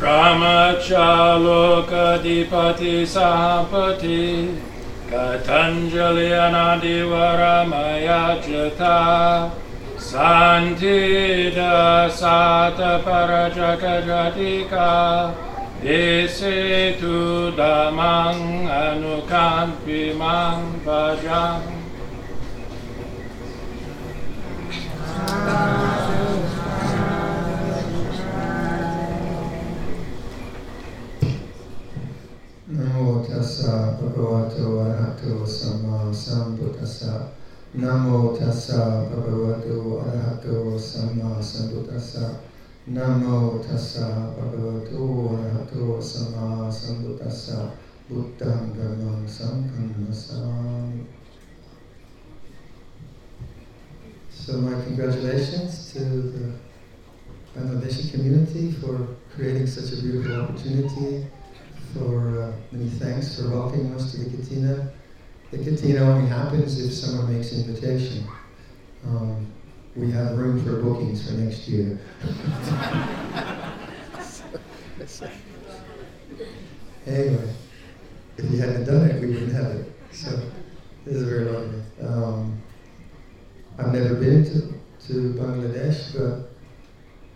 Brahmachalokadipati Sahapati Katanjali Anadivaramaya Jata Santi Dasata Parajagajatika Dese tu damang anukan pimang bajang. Amin. Bhajang Namo tassa bhagavato arahato sama sambuddhassa. Namo tassa bhagavato arahato sama sambuddhassa. Namo tassa bhagavato arahato sama sambuddhassa. Buddham dhammam sangham nassami. So my congratulations to the Bangladeshi community for creating such a beautiful opportunity for uh, many thanks for welcoming us to the Katina. The Katina only happens if someone makes an invitation. Um, we have room for bookings for next year. anyway, if you hadn't done it, we wouldn't have it. So this is very lovely. Um, I've never been to, to Bangladesh, but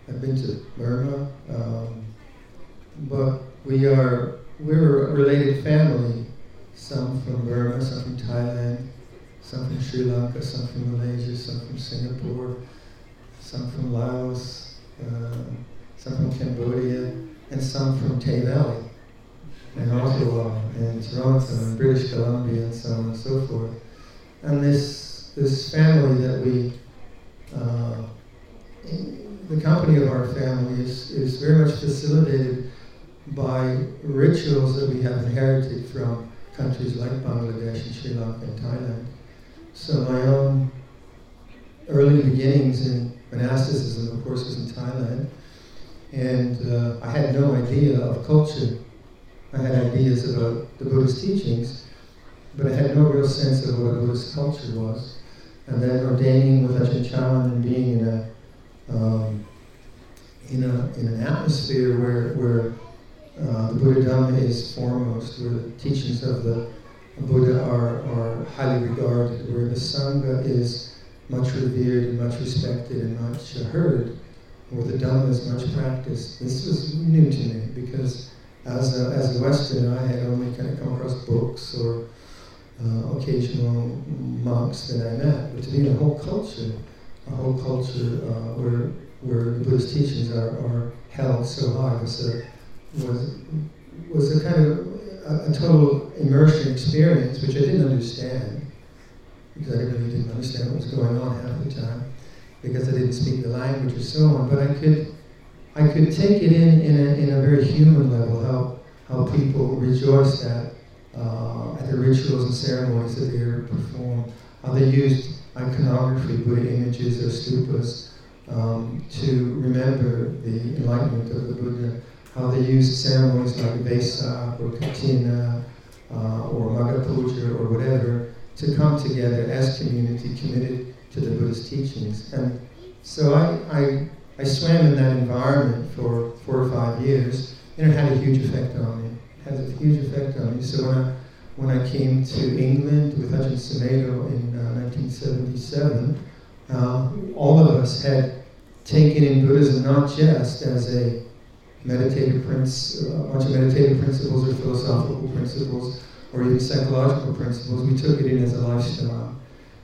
I've been to Burma. Um, but we are we're a related family. Some from Burma, some from Thailand, some from Sri Lanka, some from Malaysia, some from Singapore, some from Laos, uh, some from Cambodia, and some from Tay Valley, and Ottawa, and Toronto, and British Columbia, and so on and so forth. And this this family that we, uh, the company of our family is, is very much facilitated by rituals that we have inherited from countries like Bangladesh and Sri Lanka and Thailand. So my own early beginnings in monasticism, of course, was in Thailand, and uh, I had no idea of culture. I had ideas about the Buddhist teachings, but I had no real sense of what Buddhist culture was. And then ordaining with Ajahn Chah and being in a um, in a in an atmosphere where where uh, the Buddha Dhamma is foremost, where the teachings of the Buddha are, are highly regarded, where the Sangha is much revered and much respected and much heard, where the Dhamma is much practiced. This was new to me because as a, as a Westerner, I had only kind of come across books or uh, occasional monks that I met. But to be in a whole culture, a whole culture uh, where, where the Buddhist teachings are, are held so high was a was was a kind of a, a, total immersion experience, which I didn't understand because I really didn't understand what was going on half the time because I didn't speak the language or so on. But I could I could take it in in a, in a very human level how how people rejoiced at uh, at the rituals and ceremonies that they perform. how they used iconography, Buddha images or stupas, um, to remember the enlightenment of the Buddha how they used ceremonies like Vesak or Katina uh, or Magha Puja or whatever to come together as community committed to the Buddhist teachings. And so I, I, I swam in that environment for four or five years, and it had a huge effect on me. It has a huge effect on me. So when I, when I came to England with Ajahn Sumedho in uh, 1977, uh, all of us had taken in Buddhism not just as a meditative prince, a bunch of meditative principles or philosophical principles or even psychological principles. We took it in as a lifestyle.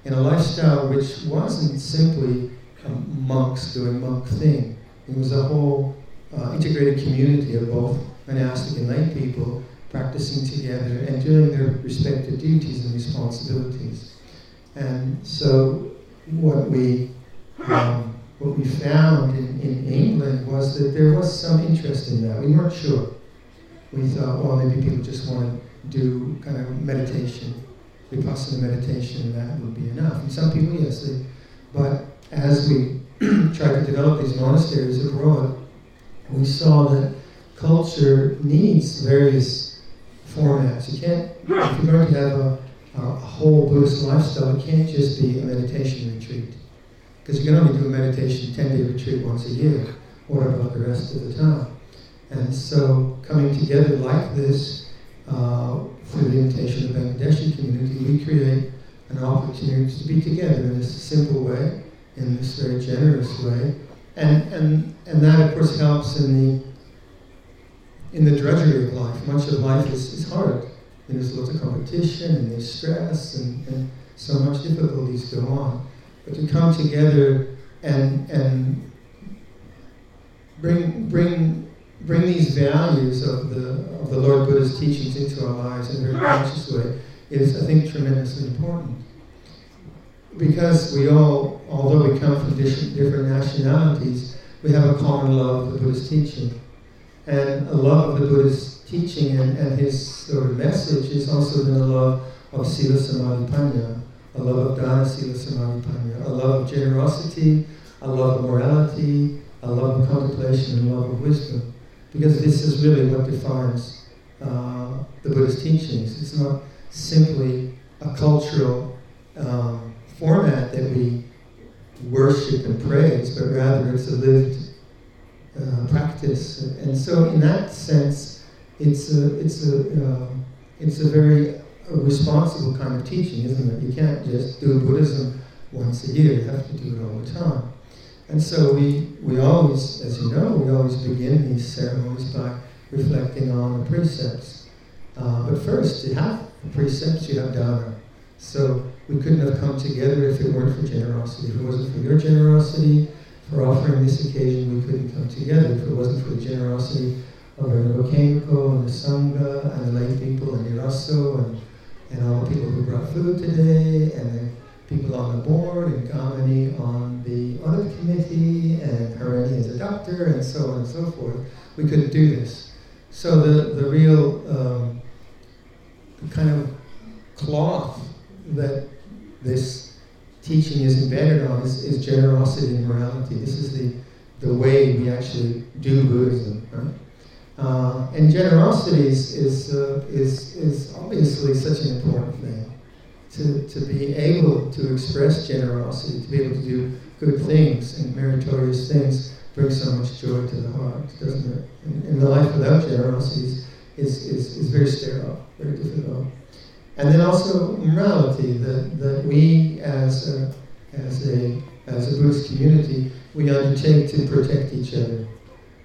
In a lifestyle which wasn't simply um, monks doing monk thing. It was a whole uh, integrated community of both monastic and lay people practicing together and doing their respective duties and responsibilities. And so what we um, what we found in, in England was that there was some interest in that. We weren't sure. We thought, well, maybe people just want to do kind of meditation, vipassana meditation, and that would be enough. And some people, yes, they, but as we tried to develop these monasteries abroad, we saw that culture needs various formats. You can't, if you're going to have a, a whole Buddhist lifestyle, it can't just be a meditation retreat because you can only do a meditation 10 day retreat once a year. what about the rest of the time? And so coming together like this, uh, through the invitation of the Bangladeshi community, we create an opportunity to be together in this simple way, in this very generous way. And, and, and that, of course, helps in the, in the drudgery of life. Much of life is, is hard. And there's lots of competition, and there's stress, and, and so much difficulties go on. But to come together and, and bring, bring bring these values of the, of the Lord Buddha's teachings into our lives in a very conscious way is, I think, tremendously important. Because we all, although we come from different, nationalities, we have a common love of the Buddha's teaching. And a love of the Buddha's teaching and, and his sort of message is also then a love of Sila Samadhi Panya, a love of Dana Sila Samadhi a love of generosity, a love of morality, a love of contemplation, and a love of wisdom because this is really what defines uh, the Buddhist teachings. It's not simply a cultural um, format that we worship and praise, but rather it's a lived uh, practice. And so, in that sense, it's a it's a uh, it's a very responsible kind of teaching, isn't it? You can't just do Buddhism once a year. You have to do it all the time. And so we, we always, as you know, we always begin these ceremonies by reflecting on the precepts. Uh, but first, to have precepts, you have dana. So we couldn't have come together if it weren't for generosity. If it wasn't for your generosity, for offering this occasion, we couldn't come together. If it wasn't for the generosity of Venerable Kenko and the Sangha and the lay people and Iraso and, and all the people who brought food today and the people on the board and Gamini on the audit committee and Harani as a doctor and so on and so forth. We couldn't do this. So the, the real um, kind of cloth that this teaching is embedded on is, is generosity and morality. This is the, the way we actually do Buddhism. Right? Uh, and generosity is, is, uh, is, is obviously such an important thing to, to be able to express generosity, to be able to do good things and meritorious things brings so much joy to the heart, doesn't it? And, and the life without generosity is, is, is, is very sterile, very difficult. And then also morality, that, that we as a, as, a, as a Buddhist community, we undertake to protect each other.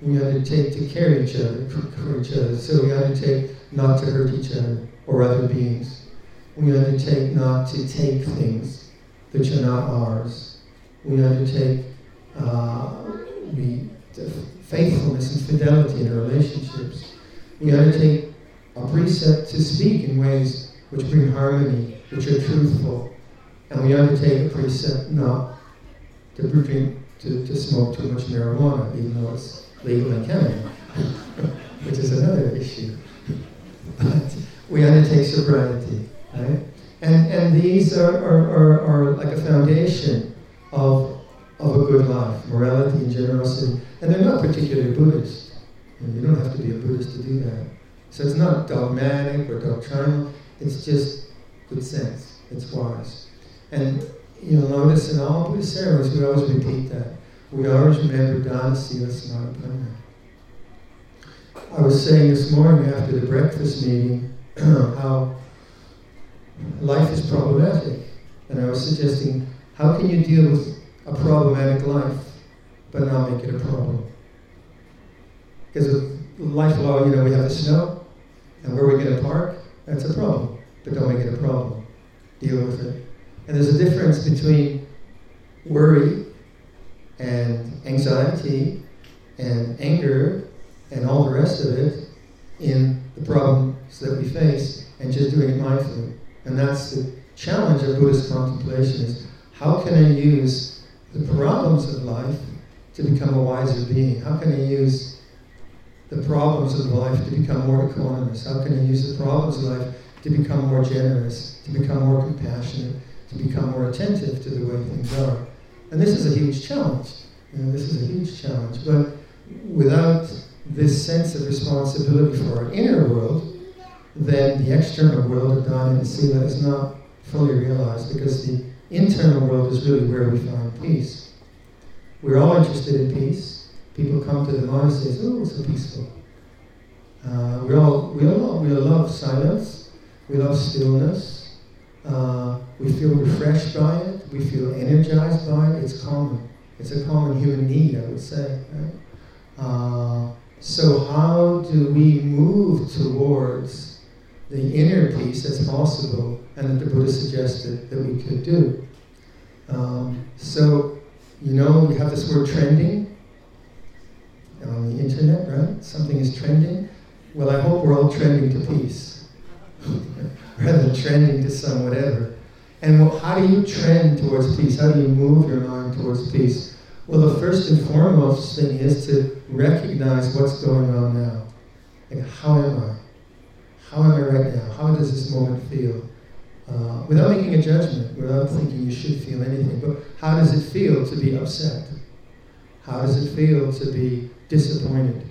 We undertake to care each other, for each other. So we undertake not to hurt each other or other beings we undertake not to take things which are not ours. We undertake uh, we, faithfulness and fidelity in our relationships. We undertake a precept to speak in ways which bring harmony, which are truthful. And we undertake a precept not to drink, to, to smoke too much marijuana, even though it's legal in Canada, which is another issue. But we undertake sobriety. Right? And, and these are, are, are, are like a foundation of, of a good life, morality and generosity. And they're not particularly Buddhist. You don't have to be a Buddhist to do that. So it's not dogmatic or doctrinal, it's just good sense. It's wise. And you'll notice in all Buddhist ceremonies, we always repeat that. We always remember Dana Sila Samadhi I was saying this morning after the breakfast meeting how life is problematic. And I was suggesting, how can you deal with a problematic life but not make it a problem? Because with life law, you know, we have the snow, and where we're going to park, that's a problem. But don't make it a problem. Deal with it. And there's a difference between worry and anxiety and anger and all the rest of it in the problems that we face and just doing it mindfully. And that's the challenge of Buddhist contemplation is how can I use the problems of life to become a wiser being? How can I use the problems of life to become more equanimous? How can I use the problems of life to become more generous, to become more compassionate, to become more attentive to the way things are? And this is a huge challenge. You know, this is a huge challenge. But without this sense of responsibility for our inner world, then the external world of Dana and Sila is not fully realized because the internal world is really where we find peace. We're all interested in peace, People come to the monasteries, oh, it's so peaceful. Uh, we all we all we love silence. We love stillness. Uh, we feel refreshed by it. We feel energized by it. It's common. It's a common human need, I would say. Right? Uh, so how do we move towards the inner peace that's possible and that the Buddha suggested that we could do? Um, so, you know, you have this word trending on the internet, right? Something is trending. Well, I hope we're all trending to peace rather than trending to some whatever. And well, how do you trend towards peace? How do you move your mind towards peace? Well, the first and foremost thing is to recognize what's going on now. Like, how am I? How am I right now? How does this moment feel? Uh, without making a judgment, without thinking you should feel anything, but how does it feel to be upset? How does it feel to be disappointed?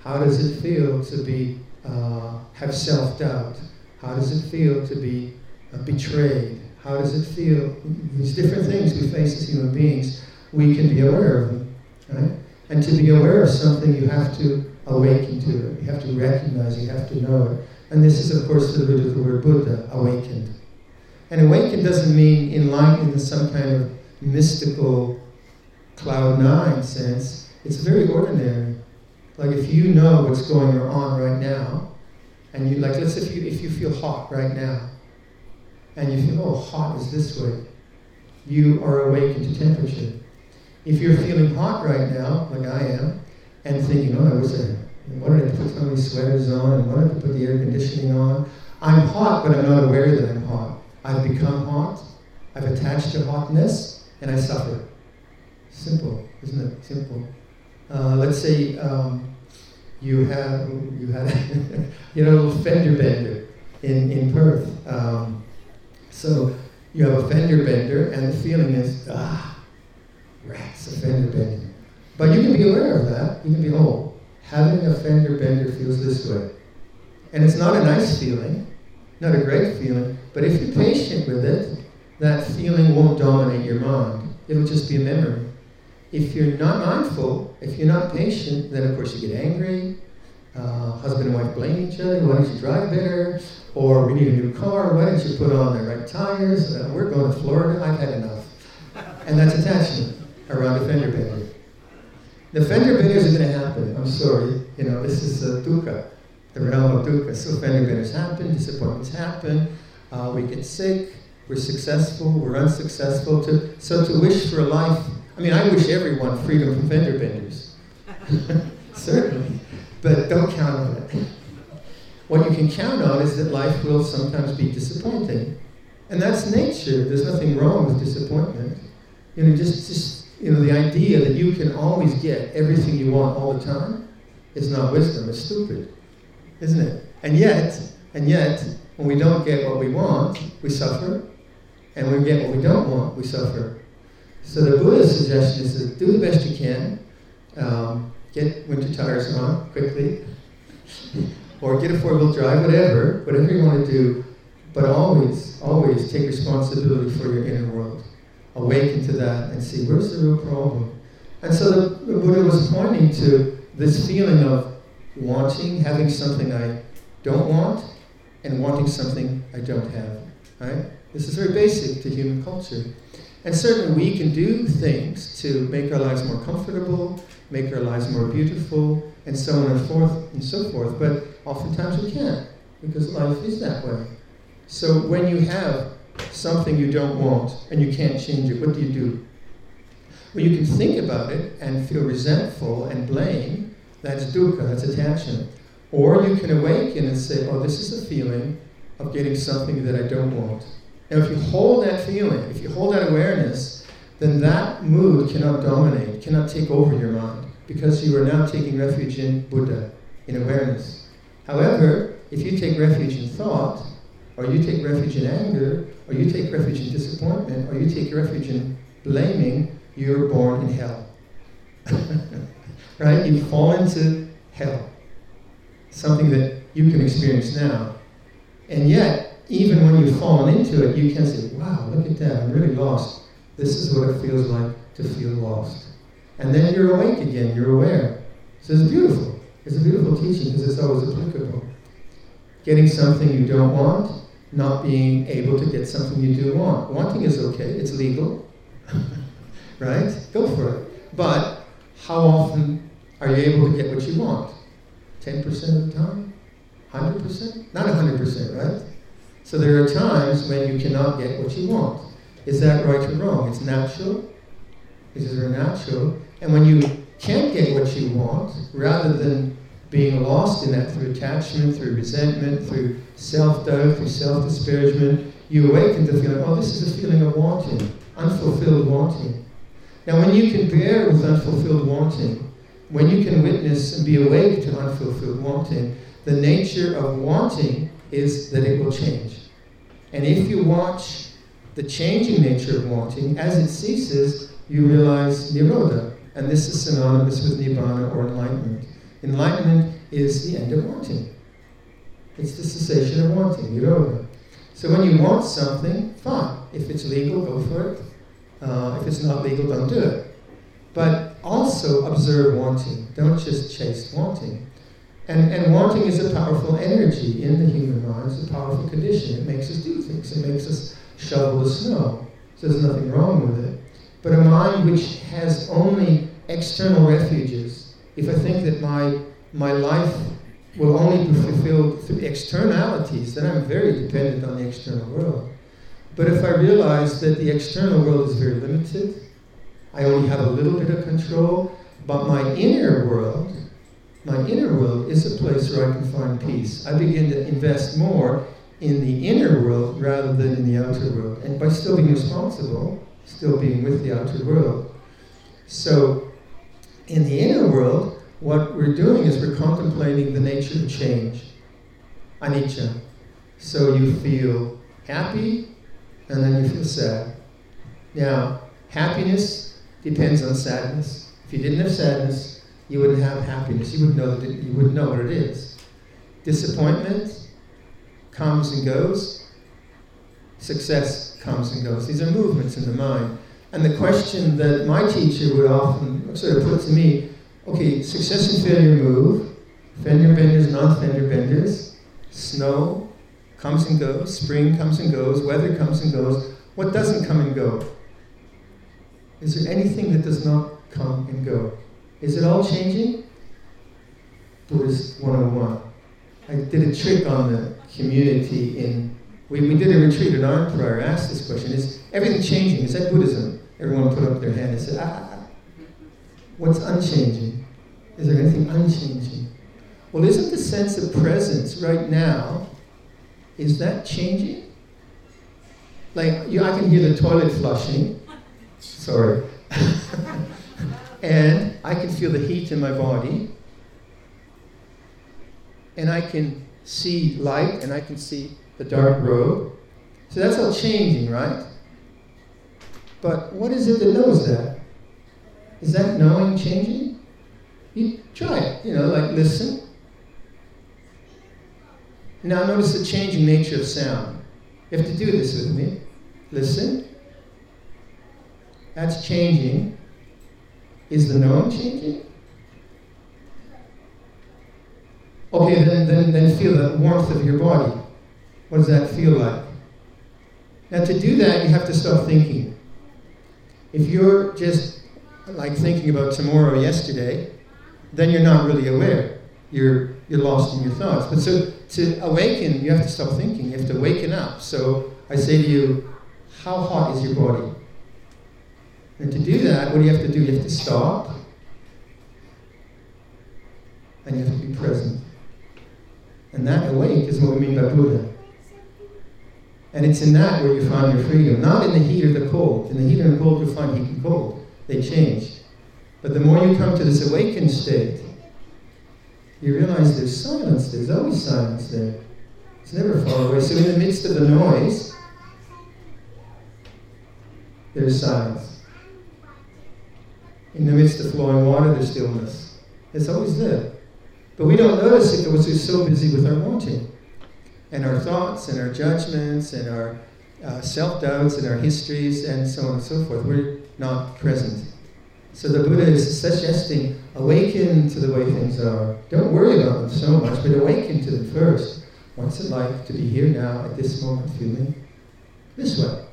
How does it feel to be uh, have self-doubt? How does it feel to be uh, betrayed? How does it feel? These different things we face as human beings, we can be aware of them, right? And to be aware of something, you have to awaken to it. You have to recognize. You have to know it. And this is, of course, the root of the word Buddha, awakened. And awakened doesn't mean enlightened in some kind of mystical cloud nine sense. It's very ordinary. Like if you know what's going on right now, and you like, let's say if you if you feel hot right now, and you feel, oh, hot is this way, you are awakened to temperature. If you're feeling hot right now, like I am, and thinking, oh, I wish I, did I put so many sweaters on, and wanted to put the air conditioning on? I'm hot, but I'm not aware that I'm hot. I've become hot, I've attached to hotness, and I suffer. Simple, isn't it? Simple. Uh, let's say um, you have you had you know a little fender bender in in Perth. Um, so you have a fender bender, and the feeling is ah, rats, a fender bender. But you can be aware of that. You can be oh, having a fender bender feels this way, and it's not a nice feeling, not a great feeling. But if you're patient with it, that feeling won't dominate your mind. It'll just be a memory. If you're not mindful, if you're not patient, then of course you get angry. Uh, husband and wife blame each other. Why don't you drive better? Or we need a new car. Why don't you put on the right tires? Uh, we're going to Florida. I've had enough. And that's attachment around a fender bender. The fender benders are going to happen. I'm sorry. You know, this is uh, dukkha, the realm of dukkha. So fender benders happen, disappointments happen. Uh, we get sick. We're successful. We're unsuccessful. To, so to wish for a life I mean, I wish everyone freedom from fender benders. Certainly. But don't count on it. What you can count on is that life will sometimes be disappointing. And that's nature. There's nothing wrong with disappointment. You know, just, just you know, the idea that you can always get everything you want all the time is not wisdom, it's stupid. Isn't it? And yet, and yet, when we don't get what we want, we suffer. And when we get what we don't want, we suffer. So the Buddha's suggestion is to do the best you can, um, get winter tires on quickly, or get a four-wheel drive, whatever, whatever you want to do, but always, always take responsibility for your inner world. Awaken to that and see where's the real problem. And so the, the Buddha was pointing to this feeling of wanting, having something I don't want, and wanting something I don't have. Right? This is very basic to human culture. And certainly we can do things to make our lives more comfortable, make our lives more beautiful, and so on and forth and so forth. But oftentimes we can't because life is that way. So when you have something you don't want and you can't change it, what do you do? Well, you can think about it and feel resentful and blame. That's dukkha, that's attachment. Or you can awaken and say, oh, this is a feeling of getting something that I don't want. Now, if you hold that feeling, if you hold that awareness, then that mood cannot dominate, cannot take over your mind, because you are now taking refuge in Buddha, in awareness. However, if you take refuge in thought, or you take refuge in anger, or you take refuge in disappointment, or you take refuge in blaming, you're born in hell. right? You fall into hell. Something that you can experience now. And yet, even when you've fallen into it, you can say, wow, look at that, I'm really lost. This is what it feels like to feel lost. And then you're awake again, you're aware. So it's beautiful. It's a beautiful teaching because it's always applicable. Getting something you don't want, not being able to get something you do want. Wanting is okay, it's legal. right? Go for it. But how often are you able to get what you want? 10% of the time? 100%? Not 100%, right? So there are times when you cannot get what you want. Is that right or wrong? It's natural. It is natural. And when you can't get what you want, rather than being lost in that through attachment, through resentment, through self-doubt, through self-disparagement, you awaken to the feeling, oh, this is a feeling of wanting, unfulfilled wanting. Now, when you can bear with unfulfilled wanting, when you can witness and be awake to unfulfilled wanting, the nature of wanting is that it will change. And if you watch the changing nature of wanting, as it ceases, you realize Nirodha. And this is synonymous with Nibbana or enlightenment. Enlightenment is the end of wanting. It's the cessation of wanting, Nirodha. So when you want something, fine. If it's legal, go for it. Uh, if it's not legal, don't do it. But also observe wanting. Don't just chase wanting. And, and wanting is a powerful energy in the human mind. It's a powerful condition. It makes us do things. It makes us shovel the snow. So there's nothing wrong with it. But a mind which has only external refuges, if I think that my, my life will only be fulfilled through externalities, then I'm very dependent on the external world. But if I realize that the external world is very limited, I only have a little bit of control, but my inner world, my inner world is a place where I can find peace. I begin to invest more in the inner world rather than in the outer world, and by still being responsible, still being with the outer world. So, in the inner world, what we're doing is we're contemplating the nature of change, anicca. So you feel happy, and then you feel sad. Now, happiness depends on sadness. If you didn't have sadness, you wouldn't have happiness. You wouldn't know that you wouldn't know what it is. Disappointment comes and goes. Success comes and goes. These are movements in the mind. And the question that my teacher would often sort of put to me, okay, success and failure move, fender benders, non-fender benders, snow, comes and goes, spring comes and goes, weather comes and goes. What doesn't come and go? Is there anything that does not come and go? Is it all changing? Buddhist 101. I did a trick on the community in, we, we did a retreat at Arnprior, asked this question, is everything changing? Is that Buddhism? Everyone put up their hand and said, ah, ah, ah. what's unchanging? Is there anything unchanging? Well, isn't the sense of presence right now is that changing? Like, you, I can hear the toilet flushing. Sorry. and I can feel the heat in my body. And I can see light and I can see the dark road. So that's all changing, right? But what is it that knows that? Is that knowing changing? You try it, you know, like listen. Now notice the changing nature of sound. You have to do this with me. Listen. That's changing. Is the knowing changing? Okay, then, then, then feel the warmth of your body. What does that feel like? Now, to do that, you have to stop thinking. If you're just like thinking about tomorrow, yesterday, then you're not really aware. You're, you're lost in your thoughts. But so to awaken, you have to stop thinking. You have to waken up. So I say to you, how hot is your body? And to do that, what do you have to do? You have to stop. And you have to be present. And that awake is what we mean by Buddha. And it's in that where you find your freedom. Not in the heat or the cold. In the heat or the cold, you find heat and cold. They change. But the more you come to this awakened state, you realize there's silence. There's always silence there. It's never far away. So in the midst of the noise, there's silence. In the midst of flowing water, there's stillness. It's always there. But we don't notice it because we're so busy with our wanting and our thoughts and our judgments and our uh, self doubts and our histories and so on and so forth. We're not present. So the Buddha is suggesting awaken to the way things are. Don't worry about them so much, but awaken to them first. What's it like to be here now at this moment feeling this way?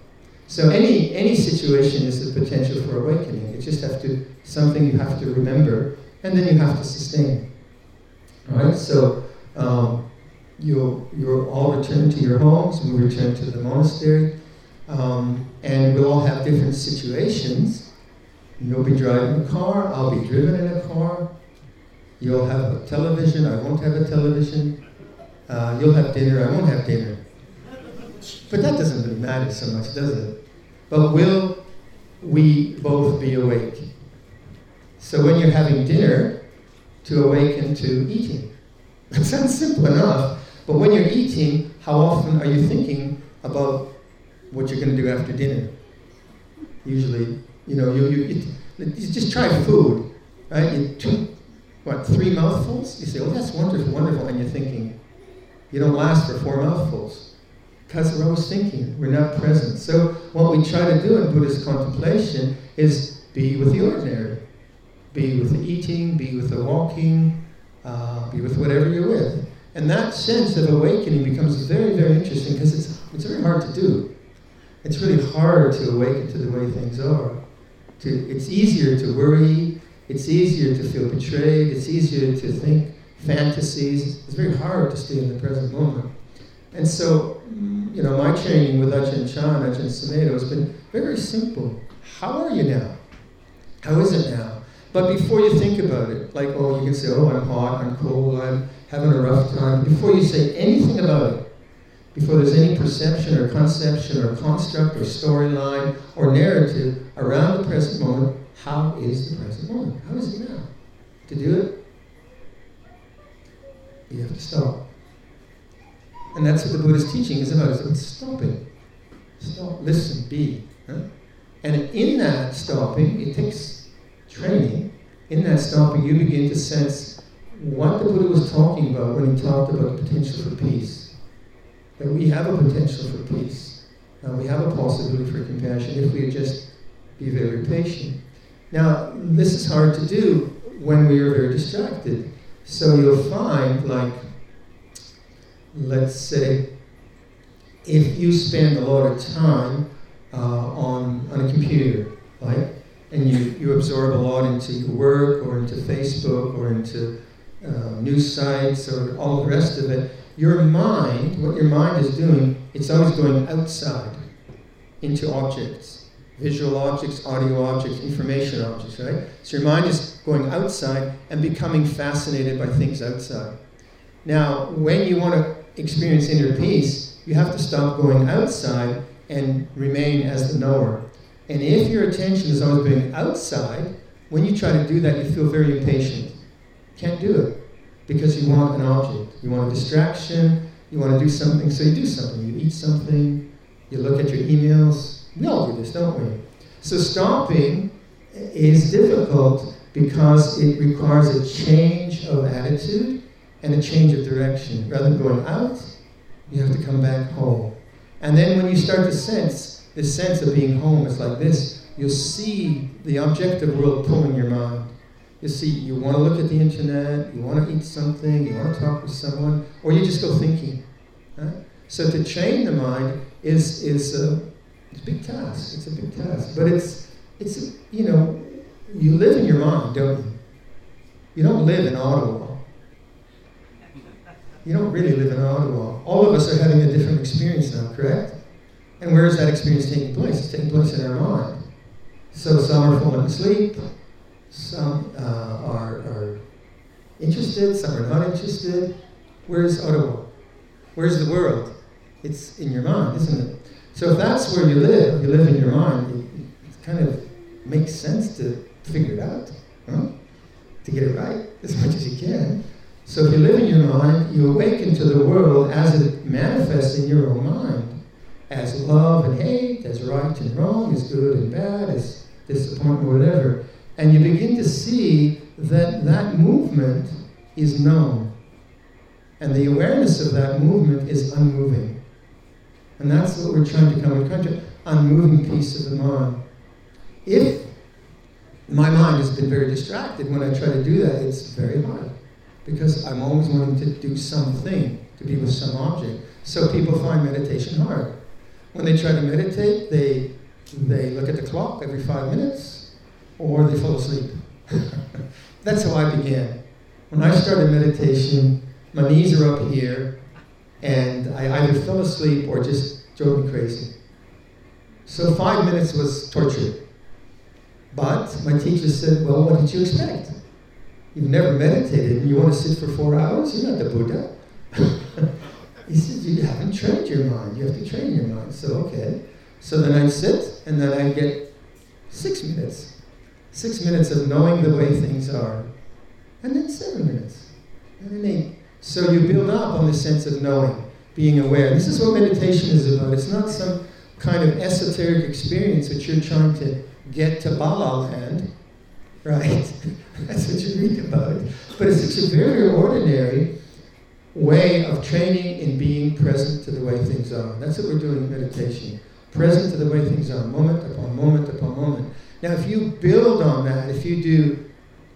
So any any situation is the potential for awakening. You just have to something you have to remember, and then you have to sustain. Right. So um, you'll you'll all return to your homes. we'll return to the monastery, um, and we'll all have different situations. You'll be driving a car. I'll be driven in a car. You'll have a television. I won't have a television. Uh, you'll have dinner. I won't have dinner. But that doesn't really matter so much, does it? But will we both be awake? So when you're having dinner, to awaken to eating. That sounds simple enough, but when you're eating, how often are you thinking about what you're going to do after dinner? Usually, you know, you, you, it, you just try food, right? You two, what, three mouthfuls? You say, oh, that's wonderful, wonderful, and you're thinking, you don't last for four mouthfuls. Because we're always thinking, we're not present. So, what we try to do in Buddhist contemplation is be with the ordinary. Be with the eating, be with the walking, uh, be with whatever you're with. And that sense of awakening becomes very, very interesting because it's, it's very hard to do. It's really hard to awaken to the way things are. To, it's easier to worry, it's easier to feel betrayed, it's easier to think fantasies. It's very hard to stay in the present moment. And so, you know, my training with Ajahn Chah and Ajahn Sumedho has been very simple. How are you now? How is it now? But before you think about it, like, oh, you can say, oh, I'm hot, I'm cold, I'm having a rough time, before you say anything about it, before there's any perception or conception or construct or storyline or narrative around the present moment, how is the present moment? How is it now? To do it, you have to stop. And that's what the Buddha's teaching is about, is it's stopping. Stop, listen, be. Huh? And in that stopping, it takes training. In that stopping, you begin to sense what the Buddha was talking about when he talked about the potential for peace. That we have a potential for peace. Uh, we have a possibility for compassion if we just be very patient. Now, this is hard to do when we are very distracted. So you'll find, like, let's say, if you spend a lot of time uh, on, on a computer, right, and you, you absorb a lot into your work or into Facebook or into uh, news sites or all the rest of it, your mind, what your mind is doing, it's always going outside into objects visual objects, audio objects, information objects, right? So your mind is going outside and becoming fascinated by things outside. Now, when you want to experience inner peace, you have to stop going outside and remain as the knower. And if your attention is always being outside, when you try to do that, you feel very impatient. Can't do it because you want an object. You want a distraction. You want to do something, so you do something. You eat something. You look at your emails. We all do this, don't we? So stopping is difficult because it requires a change of attitude and a change of direction. Rather than going out, you have to come back home. And then when you start to sense this sense of being home, it's like this. You'll see the objective world pulling your mind. You see, you want to look at the internet, you want to eat something, you want to talk with someone, or you just go thinking. So to train the mind is is a, it's a big task. It's a big task, but it's it's you know you live in your mind, don't you? You don't live in Ottawa. You don't really live in Ottawa. All of us are having a different experience now, correct? And where is that experience taking place? It's taking place in our mind. So some are falling asleep, some uh, are, are interested, some are not interested. Where's Ottawa? Where's the world? It's in your mind, isn't it? So if that's where you live, you live in your mind, it, it kind of makes sense to figure it out, huh? to get it right as much as you can. So if you live in your mind, you awaken to the world as it manifests in your own mind, as love and hate, as right and wrong, as good and bad, as disappointment, whatever. And you begin to see that that movement is known. And the awareness of that movement is unmoving. And that's what we're trying to come. We're trying unmoving peace of the mind. If my mind has been very distracted. When I try to do that, it's very hard because I'm always wanting to do something, to be with some object. So people find meditation hard. When they try to meditate, they, they look at the clock every five minutes or they fall asleep. That's how I began. When I started meditation, my knees are up here, and I either fell asleep or just drove me crazy. So five minutes was torture. But my teacher said, Well, what did you expect? You've never meditated and you want to sit for four hours? You're not the Buddha. he says, You haven't trained your mind. You have to train your mind. So, okay. So then I'd sit and then I'd get six minutes. Six minutes of knowing the way things are. And then seven minutes. And then eight. So you build up on the sense of knowing, being aware. This is what meditation is about. It's not some kind of esoteric experience that you're trying to get to Bala land, right? That's what you read about. But it's such a very ordinary way of training in being present to the way things are. That's what we're doing in meditation. Present to the way things are, moment upon moment upon moment. Now, if you build on that, if you do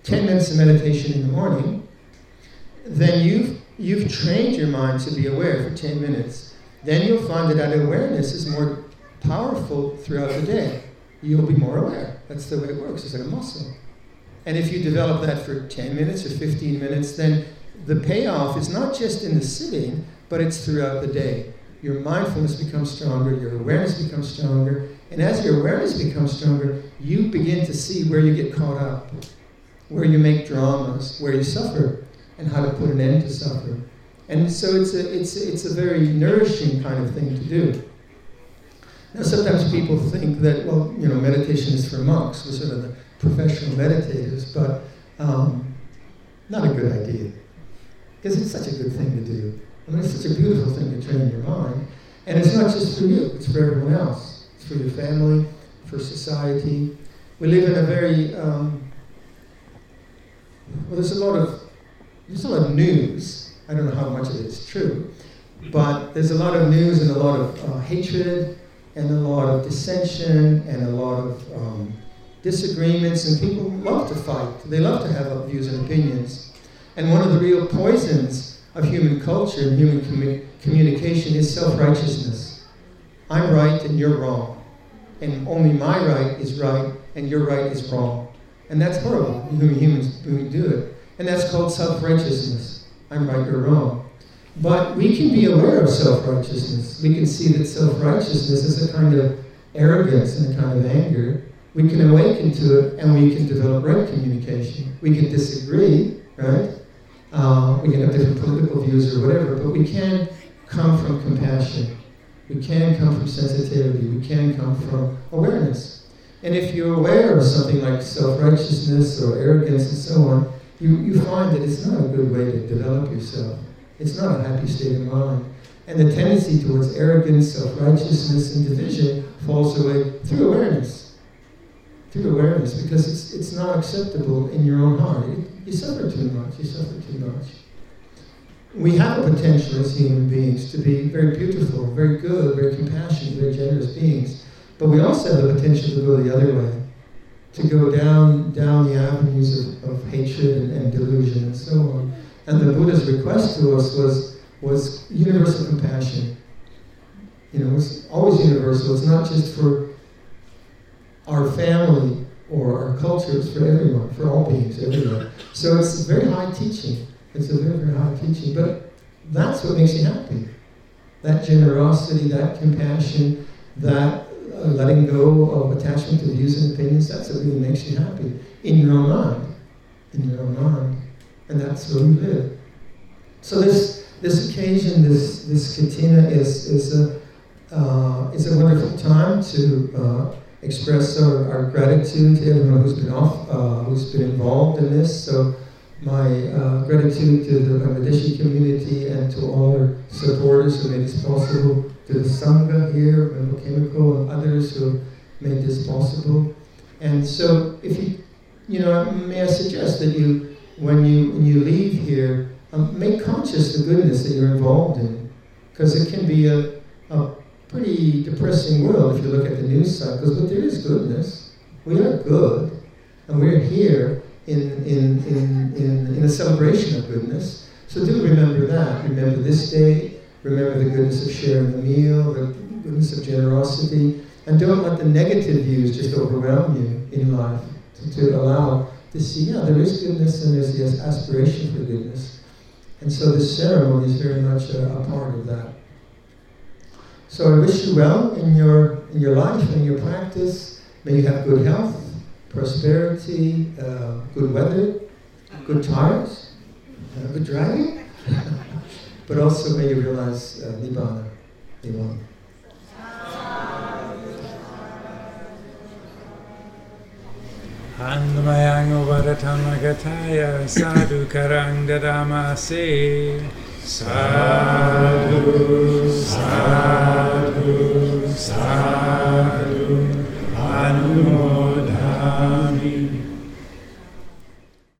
10 minutes of meditation in the morning, then you've, you've trained your mind to be aware for 10 minutes. Then you'll find that that awareness is more powerful throughout the day you'll be more aware. That's the way it works. It's like a muscle. And if you develop that for 10 minutes or 15 minutes, then the payoff is not just in the sitting, but it's throughout the day. Your mindfulness becomes stronger, your awareness becomes stronger, and as your awareness becomes stronger, you begin to see where you get caught up, where you make dramas, where you suffer, and how to put an end to suffering. And so it's a, it's, it's a very nourishing kind of thing to do. Now, sometimes people think that, well, you know, meditation is for monks, we're sort of the professional meditators, but um, not a good idea. Because it's such a good thing to do. I mean, it's such a beautiful thing to train your mind. And it's not just for you, it's for everyone else. It's for your family, for society. We live in a very, um, well, there's a lot of, there's a lot of news. I don't know how much of it is true, but there's a lot of news and a lot of uh, hatred and a lot of dissension and a lot of um, disagreements, and people love to fight. They love to have views and opinions. And one of the real poisons of human culture and human commu- communication is self righteousness. I'm right and you're wrong. And only my right is right and your right is wrong. And that's horrible when humans we do it. And that's called self righteousness. I'm right, you're wrong. But we can be aware of self righteousness. We can see that self righteousness is a kind of arrogance and a kind of anger. We can awaken to it and we can develop right communication. We can disagree, right? Uh, we can have different political views or whatever, but we can come from compassion. We can come from sensitivity. We can come from awareness. And if you're aware of something like self righteousness or arrogance and so on, you, you find that it's not a good way to develop yourself. It's not a happy state of mind. And the tendency towards arrogance, self righteousness, and division falls away through awareness. Through awareness, because it's, it's not acceptable in your own heart. You suffer too much, you suffer too much. We have a potential as human beings to be very beautiful, very good, very compassionate, very generous beings. But we also have the potential to go the other way, to go down, down the avenues of, of hatred and, and delusion and so on. And the Buddha's request to us was, was universal compassion. You know, it's always universal. It's not just for our family or our culture, is for everyone, for all beings, everyone. So it's very high teaching. It's a very, very high teaching. But that's what makes you happy. That generosity, that compassion, that uh, letting go of attachment to views and opinions, that's what really makes you happy in your own mind. In your own mind and that's where we live. So this this occasion, this this katina is is a uh, is a wonderful time to uh, express our, our, gratitude to everyone who's been off, uh, who's been involved in this. So my uh, gratitude to the Bangladeshi community and to all our supporters who made this possible, to the Sangha here, Rainbow Chemical, and others who made this possible. And so, if you, you know, may I suggest that you when you when you leave here, um, make conscious the goodness that you're involved in, because it can be a pretty depressing world if you look at the news cycles. But there is goodness. We are good, And we're here in, in, in, in, in a celebration of goodness. So do remember that. Remember this day. Remember the goodness of sharing the meal, the goodness of generosity. And don't let the negative views just overwhelm you in life. To, to allow to see, yeah, there is goodness and there's this aspiration for goodness. And so this ceremony is very much a, a part of that. So I wish you well in your in your life and your practice. May you have good health, prosperity, uh, good weather, good tires, uh, good driving, but also may you realize uh, nibbana, nibbana. Anmayang Varatamagathaya Sadhu Karang Dadamase Sadhu Sadhu Sadhu Anumodamase